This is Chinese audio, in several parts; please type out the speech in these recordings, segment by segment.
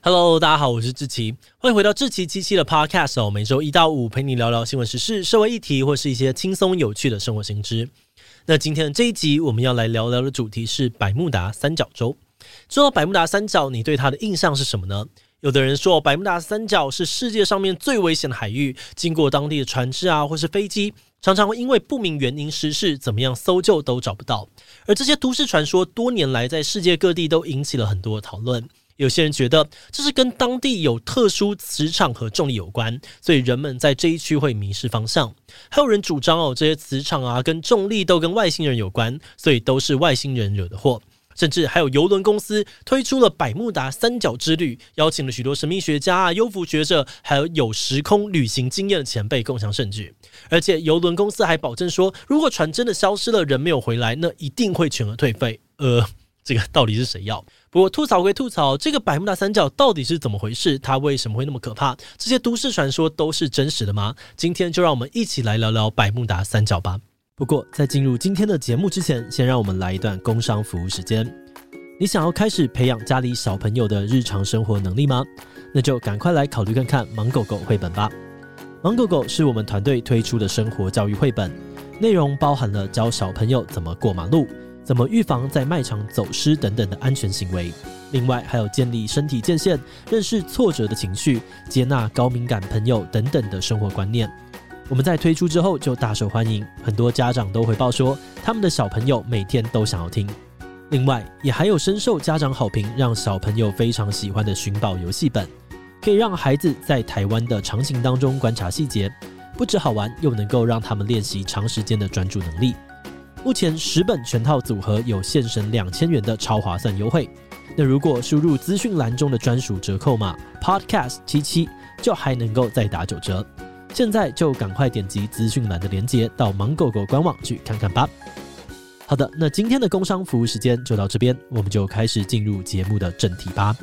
Hello，大家好，我是志奇，欢迎回到志奇七七的 Podcast 哦。每周一到五陪你聊聊新闻时事、社会议题，或是一些轻松有趣的生活新知。那今天的这一集，我们要来聊聊的主题是百慕达三角洲。说到百慕达三角，你对它的印象是什么呢？有的人说，百慕达三角是世界上面最危险的海域，经过当地的船只啊，或是飞机，常常会因为不明原因失事，怎么样搜救都找不到。而这些都市传说，多年来在世界各地都引起了很多的讨论。有些人觉得这是跟当地有特殊磁场和重力有关，所以人们在这一区会迷失方向。还有人主张哦，这些磁场啊跟重力都跟外星人有关，所以都是外星人惹的祸。甚至还有邮轮公司推出了百慕达三角之旅，邀请了许多神秘学家啊、幽浮学者，还有有时空旅行经验的前辈共享盛举。而且邮轮公司还保证说，如果船真的消失了，人没有回来，那一定会全额退费。呃，这个到底是谁要？不过吐槽归吐槽，这个百慕达三角到底是怎么回事？它为什么会那么可怕？这些都市传说都是真实的吗？今天就让我们一起来聊聊百慕达三角吧。不过在进入今天的节目之前，先让我们来一段工商服务时间。你想要开始培养家里小朋友的日常生活能力吗？那就赶快来考虑看看《芒狗狗》绘本吧。《芒狗狗》是我们团队推出的生活教育绘本，内容包含了教小朋友怎么过马路。怎么预防在卖场走失等等的安全行为？另外还有建立身体界限、认识挫折的情绪、接纳高敏感朋友等等的生活观念。我们在推出之后就大受欢迎，很多家长都回报说，他们的小朋友每天都想要听。另外也还有深受家长好评，让小朋友非常喜欢的寻宝游戏本，可以让孩子在台湾的场景当中观察细节，不只好玩，又能够让他们练习长时间的专注能力。目前十本全套组合有现省两千元的超划算优惠，那如果输入资讯栏中的专属折扣码 Podcast 七七，就还能够再打九折。现在就赶快点击资讯栏的链接到芒狗狗官网去看看吧。好的，那今天的工商服务时间就到这边，我们就开始进入节目的正题吧。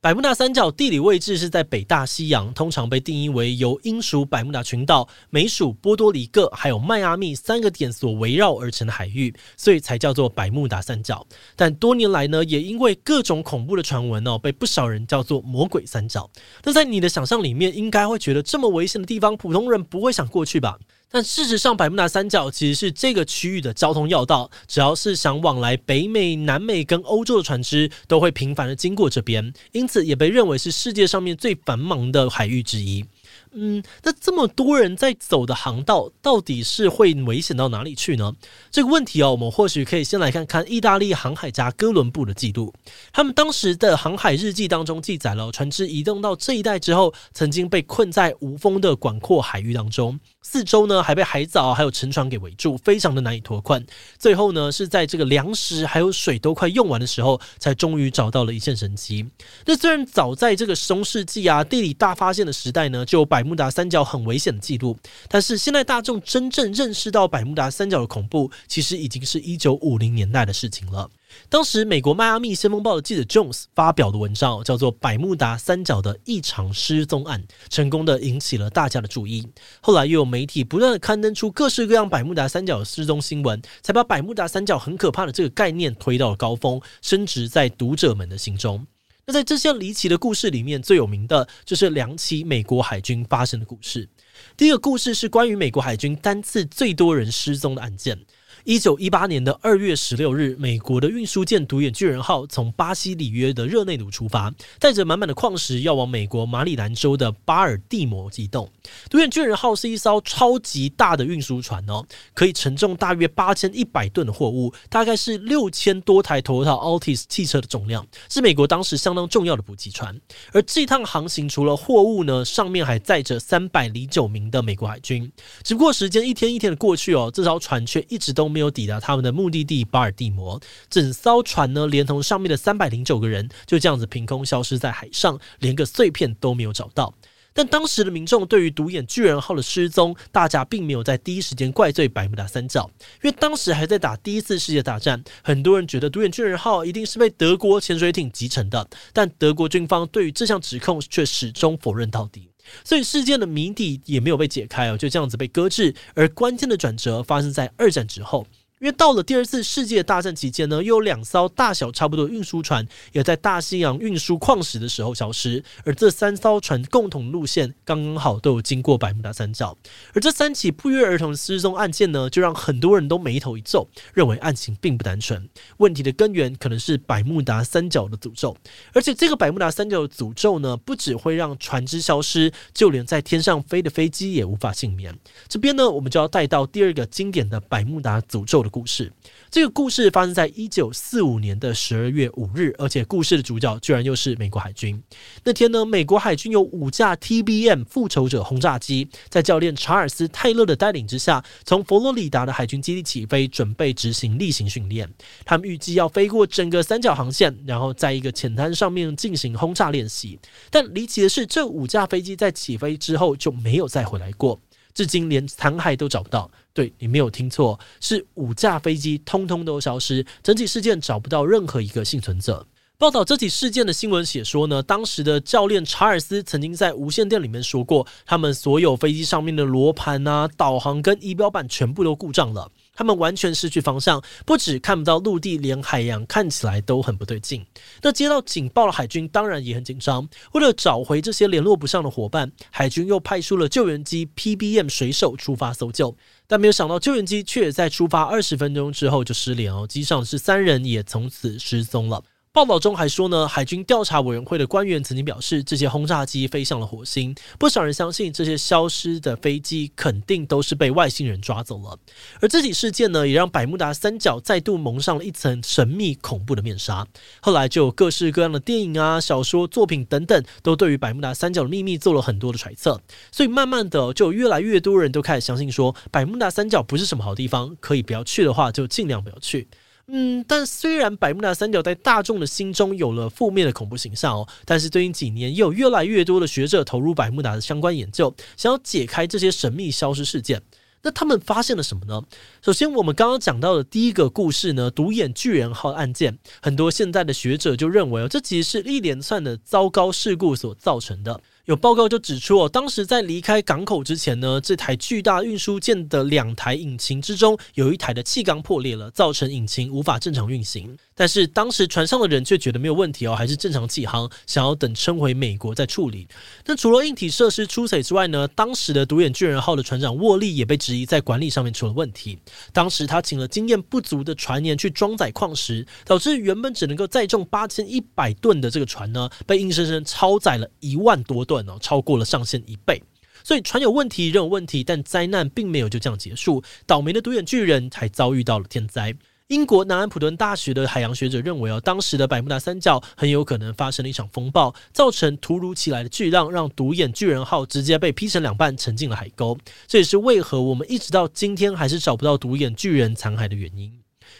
百慕达三角地理位置是在北大西洋，通常被定义为由英属百慕达群岛、美属波多黎各还有迈阿密三个点所围绕而成的海域，所以才叫做百慕达三角。但多年来呢，也因为各种恐怖的传闻哦，被不少人叫做魔鬼三角。那在你的想象里面，应该会觉得这么危险的地方，普通人不会想过去吧？但事实上，百慕大三角其实是这个区域的交通要道，只要是想往来北美、南美跟欧洲的船只，都会频繁的经过这边，因此也被认为是世界上面最繁忙的海域之一。嗯，那这么多人在走的航道，到底是会危险到哪里去呢？这个问题哦，我们或许可以先来看看意大利航海家哥伦布的记录。他们当时的航海日记当中记载了，船只移动到这一带之后，曾经被困在无风的广阔海域当中，四周呢还被海藻还有沉船给围住，非常的难以脱困。最后呢，是在这个粮食还有水都快用完的时候，才终于找到了一线生机。那虽然早在这个中世纪啊，地理大发现的时代呢，就百百慕达三角很危险的记录，但是现在大众真正认识到百慕达三角的恐怖，其实已经是一九五零年代的事情了。当时美国迈阿密先锋报的记者 Jones 发表的文章叫做《百慕达三角的异常失踪案》，成功的引起了大家的注意。后来又有媒体不断的刊登出各式各样百慕达三角的失踪新闻，才把百慕达三角很可怕的这个概念推到了高峰，升值在读者们的心中。那在这些离奇的故事里面，最有名的就是两起美国海军发生的故事。第一个故事是关于美国海军单次最多人失踪的案件。一九一八年的二月十六日，美国的运输舰独眼巨人号从巴西里约的热内卢出发，带着满满的矿石要往美国马里兰州的巴尔的摩移动。独眼巨人号是一艘超级大的运输船哦，可以承重大约八千一百吨的货物，大概是六千多台 Toyota Altis 汽车的重量，是美国当时相当重要的补给船。而这趟航行除了货物呢，上面还载着三百零九名的美国海军。只不过时间一天一天的过去哦，这艘船却一直都没。没有抵达他们的目的地巴尔的摩，整艘船呢，连同上面的三百零九个人，就这样子凭空消失在海上，连个碎片都没有找到。但当时的民众对于独眼巨人号的失踪，大家并没有在第一时间怪罪百慕达三角，因为当时还在打第一次世界大战，很多人觉得独眼巨人号一定是被德国潜水艇击沉的，但德国军方对于这项指控却始终否认到底。所以事件的谜底也没有被解开哦，就这样子被搁置。而关键的转折发生在二战之后。因为到了第二次世界大战期间呢，又有两艘大小差不多的运输船也在大西洋运输矿石的时候消失，而这三艘船共同路线刚刚好都有经过百慕达三角，而这三起不约而同失踪案件呢，就让很多人都眉头一皱，认为案情并不单纯，问题的根源可能是百慕达三角的诅咒，而且这个百慕达三角的诅咒呢，不只会让船只消失，就连在天上飞的飞机也无法幸免。这边呢，我们就要带到第二个经典的百慕达诅咒故事，这个故事发生在一九四五年的十二月五日，而且故事的主角居然又是美国海军。那天呢，美国海军有五架 TBM 复仇者轰炸机，在教练查尔斯泰勒的带领之下，从佛罗里达的海军基地起飞，准备执行例行训练。他们预计要飞过整个三角航线，然后在一个浅滩上面进行轰炸练习。但离奇的是，这五架飞机在起飞之后就没有再回来过。至今连残骸都找不到，对，你没有听错，是五架飞机通通都消失，整起事件找不到任何一个幸存者。报道这起事件的新闻写说呢，当时的教练查尔斯曾经在无线电里面说过，他们所有飞机上面的罗盘啊、导航跟仪表板全部都故障了。他们完全失去方向，不止看不到陆地，连海洋看起来都很不对劲。那接到警报的海军当然也很紧张，为了找回这些联络不上的伙伴，海军又派出了救援机 PBM 水手出发搜救。但没有想到，救援机却在出发二十分钟之后就失联哦，机上是三人也从此失踪了。报道中还说呢，海军调查委员会的官员曾经表示，这些轰炸机飞向了火星。不少人相信，这些消失的飞机肯定都是被外星人抓走了。而这起事件呢，也让百慕达三角再度蒙上了一层神秘恐怖的面纱。后来就有各式各样的电影啊、小说作品等等，都对于百慕达三角的秘密做了很多的揣测。所以慢慢的，就越来越多人都开始相信说，百慕达三角不是什么好地方，可以不要去的话，就尽量不要去。嗯，但虽然百慕达三角在大众的心中有了负面的恐怖形象哦，但是最近几年也有越来越多的学者投入百慕达的相关研究，想要解开这些神秘消失事件。那他们发现了什么呢？首先，我们刚刚讲到的第一个故事呢，独眼巨人号案件，很多现在的学者就认为哦，这其实是一连串的糟糕事故所造成的。有报告就指出哦，当时在离开港口之前呢，这台巨大运输舰的两台引擎之中，有一台的气缸破裂了，造成引擎无法正常运行。但是当时船上的人却觉得没有问题哦，还是正常起航，想要等撑回美国再处理。那除了硬体设施出水之外呢，当时的独眼巨人号的船长沃利也被质疑在管理上面出了问题。当时他请了经验不足的船员去装载矿石，导致原本只能够载重八千一百吨的这个船呢，被硬生生超载了一万多吨。超过了上限一倍，所以船有问题，人有问题，但灾难并没有就这样结束。倒霉的独眼巨人还遭遇到了天灾。英国南安普顿大学的海洋学者认为，哦，当时的百慕达三角很有可能发生了一场风暴，造成突如其来的巨浪，让独眼巨人号直接被劈成两半，沉进了海沟。这也是为何我们一直到今天还是找不到独眼巨人残骸的原因。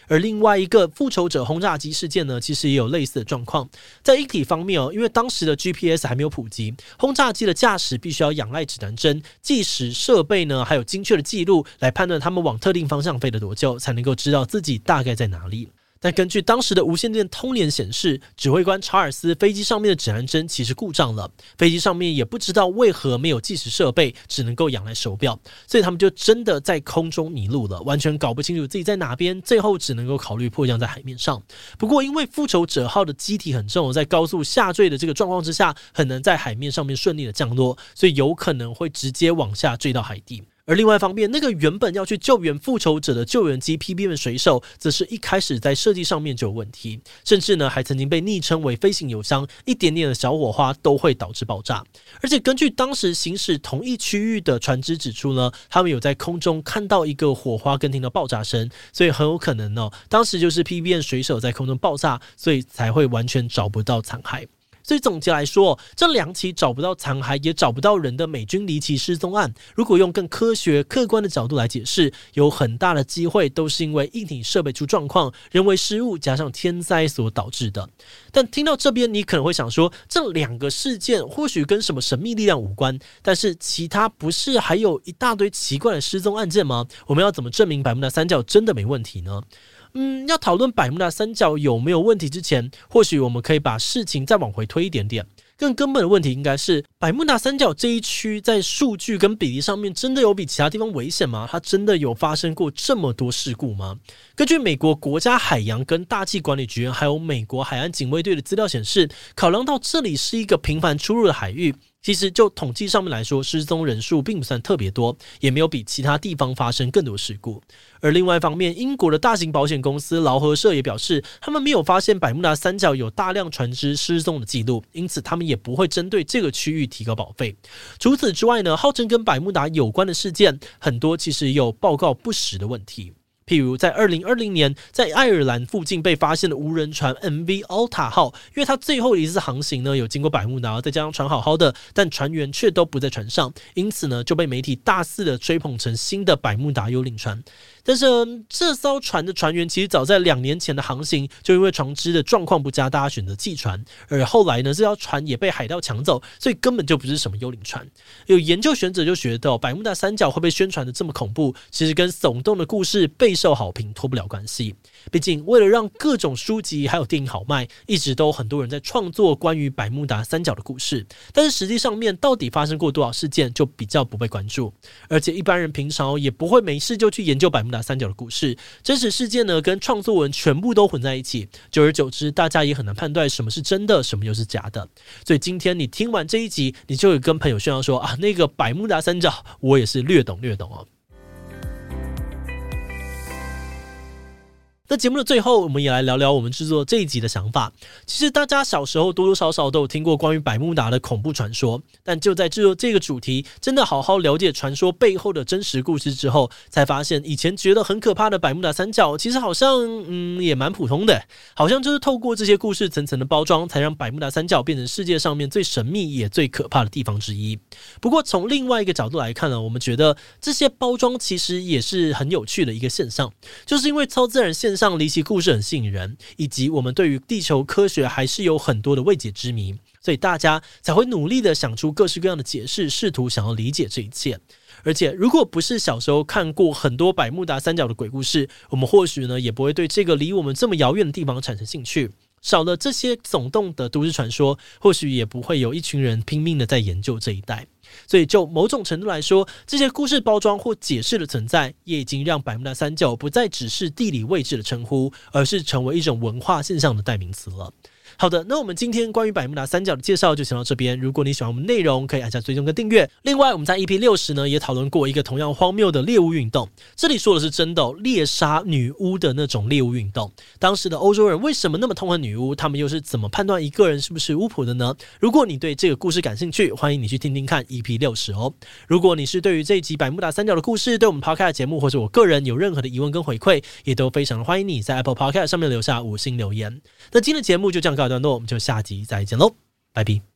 而另外一个复仇者轰炸机事件呢，其实也有类似的状况。在一体方面哦，因为当时的 GPS 还没有普及，轰炸机的驾驶必须要仰赖指南针、计时设备呢，还有精确的记录来判断他们往特定方向飞了多久，才能够知道自己大概在哪里。但根据当时的无线电通联显示，指挥官查尔斯飞机上面的指南针其实故障了，飞机上面也不知道为何没有计时设备，只能够仰赖手表，所以他们就真的在空中迷路了，完全搞不清楚自己在哪边，最后只能够考虑迫降在海面上。不过因为复仇者号的机体很重，在高速下坠的这个状况之下，很难在海面上面顺利的降落，所以有可能会直接往下坠到海底。而另外一方面，那个原本要去救援复仇者的救援机 PBM 水手，则是一开始在设计上面就有问题，甚至呢还曾经被昵称为“飞行油箱”，一点点的小火花都会导致爆炸。而且根据当时行驶同一区域的船只指出呢，他们有在空中看到一个火花跟听到爆炸声，所以很有可能哦，当时就是 PBM 水手在空中爆炸，所以才会完全找不到残骸。所以总结来说，这两起找不到残骸也找不到人的美军离奇失踪案，如果用更科学、客观的角度来解释，有很大的机会都是因为硬体设备出状况、人为失误加上天灾所导致的。但听到这边，你可能会想说，这两个事件或许跟什么神秘力量无关，但是其他不是还有一大堆奇怪的失踪案件吗？我们要怎么证明百慕大三角真的没问题呢？嗯，要讨论百慕大三角有没有问题之前，或许我们可以把事情再往回推一点点，更根本的问题应该是，百慕大三角这一区在数据跟比例上面真的有比其他地方危险吗？它真的有发生过这么多事故吗？根据美国国家海洋跟大气管理局还有美国海岸警卫队的资料显示，考量到这里是一个频繁出入的海域。其实就统计上面来说，失踪人数并不算特别多，也没有比其他地方发生更多事故。而另外一方面，英国的大型保险公司劳合社也表示，他们没有发现百慕达三角有大量船只失踪的记录，因此他们也不会针对这个区域提高保费。除此之外呢，号称跟百慕达有关的事件很多，其实有报告不实的问题。譬如在二零二零年，在爱尔兰附近被发现的无人船 MV Alta 号，因为它最后一次航行呢有经过百慕达，再加上船好好的，但船员却都不在船上，因此呢就被媒体大肆的吹捧成新的百慕达幽灵船。但是这艘船的船员其实早在两年前的航行就因为船只的状况不佳，大家选择弃船。而后来呢，这条船也被海盗抢走，所以根本就不是什么幽灵船。有研究学者就觉得，百慕达三角会被宣传的这么恐怖，其实跟耸动的故事被受好评脱不了关系。毕竟，为了让各种书籍还有电影好卖，一直都很多人在创作关于百慕达三角的故事。但是实际上面到底发生过多少事件，就比较不被关注。而且一般人平常也不会没事就去研究百慕达三角的故事，真实事件呢跟创作文全部都混在一起，久而久之，大家也很难判断什么是真的，什么又是假的。所以今天你听完这一集，你就会跟朋友炫耀说啊，那个百慕达三角，我也是略懂略懂哦。在节目的最后，我们也来聊聊我们制作这一集的想法。其实大家小时候多多少少都有听过关于百慕达的恐怖传说，但就在制作这个主题，真的好好了解传说背后的真实故事之后，才发现以前觉得很可怕的百慕达三角，其实好像嗯也蛮普通的，好像就是透过这些故事层层的包装，才让百慕达三角变成世界上面最神秘也最可怕的地方之一。不过从另外一个角度来看呢，我们觉得这些包装其实也是很有趣的一个现象，就是因为超自然现上离奇故事很吸引人，以及我们对于地球科学还是有很多的未解之谜，所以大家才会努力的想出各式各样的解释，试图想要理解这一切。而且，如果不是小时候看过很多百慕达三角的鬼故事，我们或许呢也不会对这个离我们这么遥远的地方产生兴趣。少了这些耸动的都市传说，或许也不会有一群人拼命的在研究这一带。所以，就某种程度来说，这些故事包装或解释的存在，也已经让百慕大三角不再只是地理位置的称呼，而是成为一种文化现象的代名词了。好的，那我们今天关于百慕达三角的介绍就先到这边。如果你喜欢我们内容，可以按下追踪跟订阅。另外，我们在 EP 六十呢也讨论过一个同样荒谬的猎巫运动。这里说的是真的，猎杀女巫的那种猎巫运动。当时的欧洲人为什么那么痛恨女巫？他们又是怎么判断一个人是不是巫婆的呢？如果你对这个故事感兴趣，欢迎你去听听看 EP 六十哦。如果你是对于这一集百慕达三角的故事，对我们 Podcast 节目或者我个人有任何的疑问跟回馈，也都非常的欢迎你在 Apple Podcast 上面留下五星留言。那今天的节目就这样告告一段落，我们就下集再见喽，拜拜。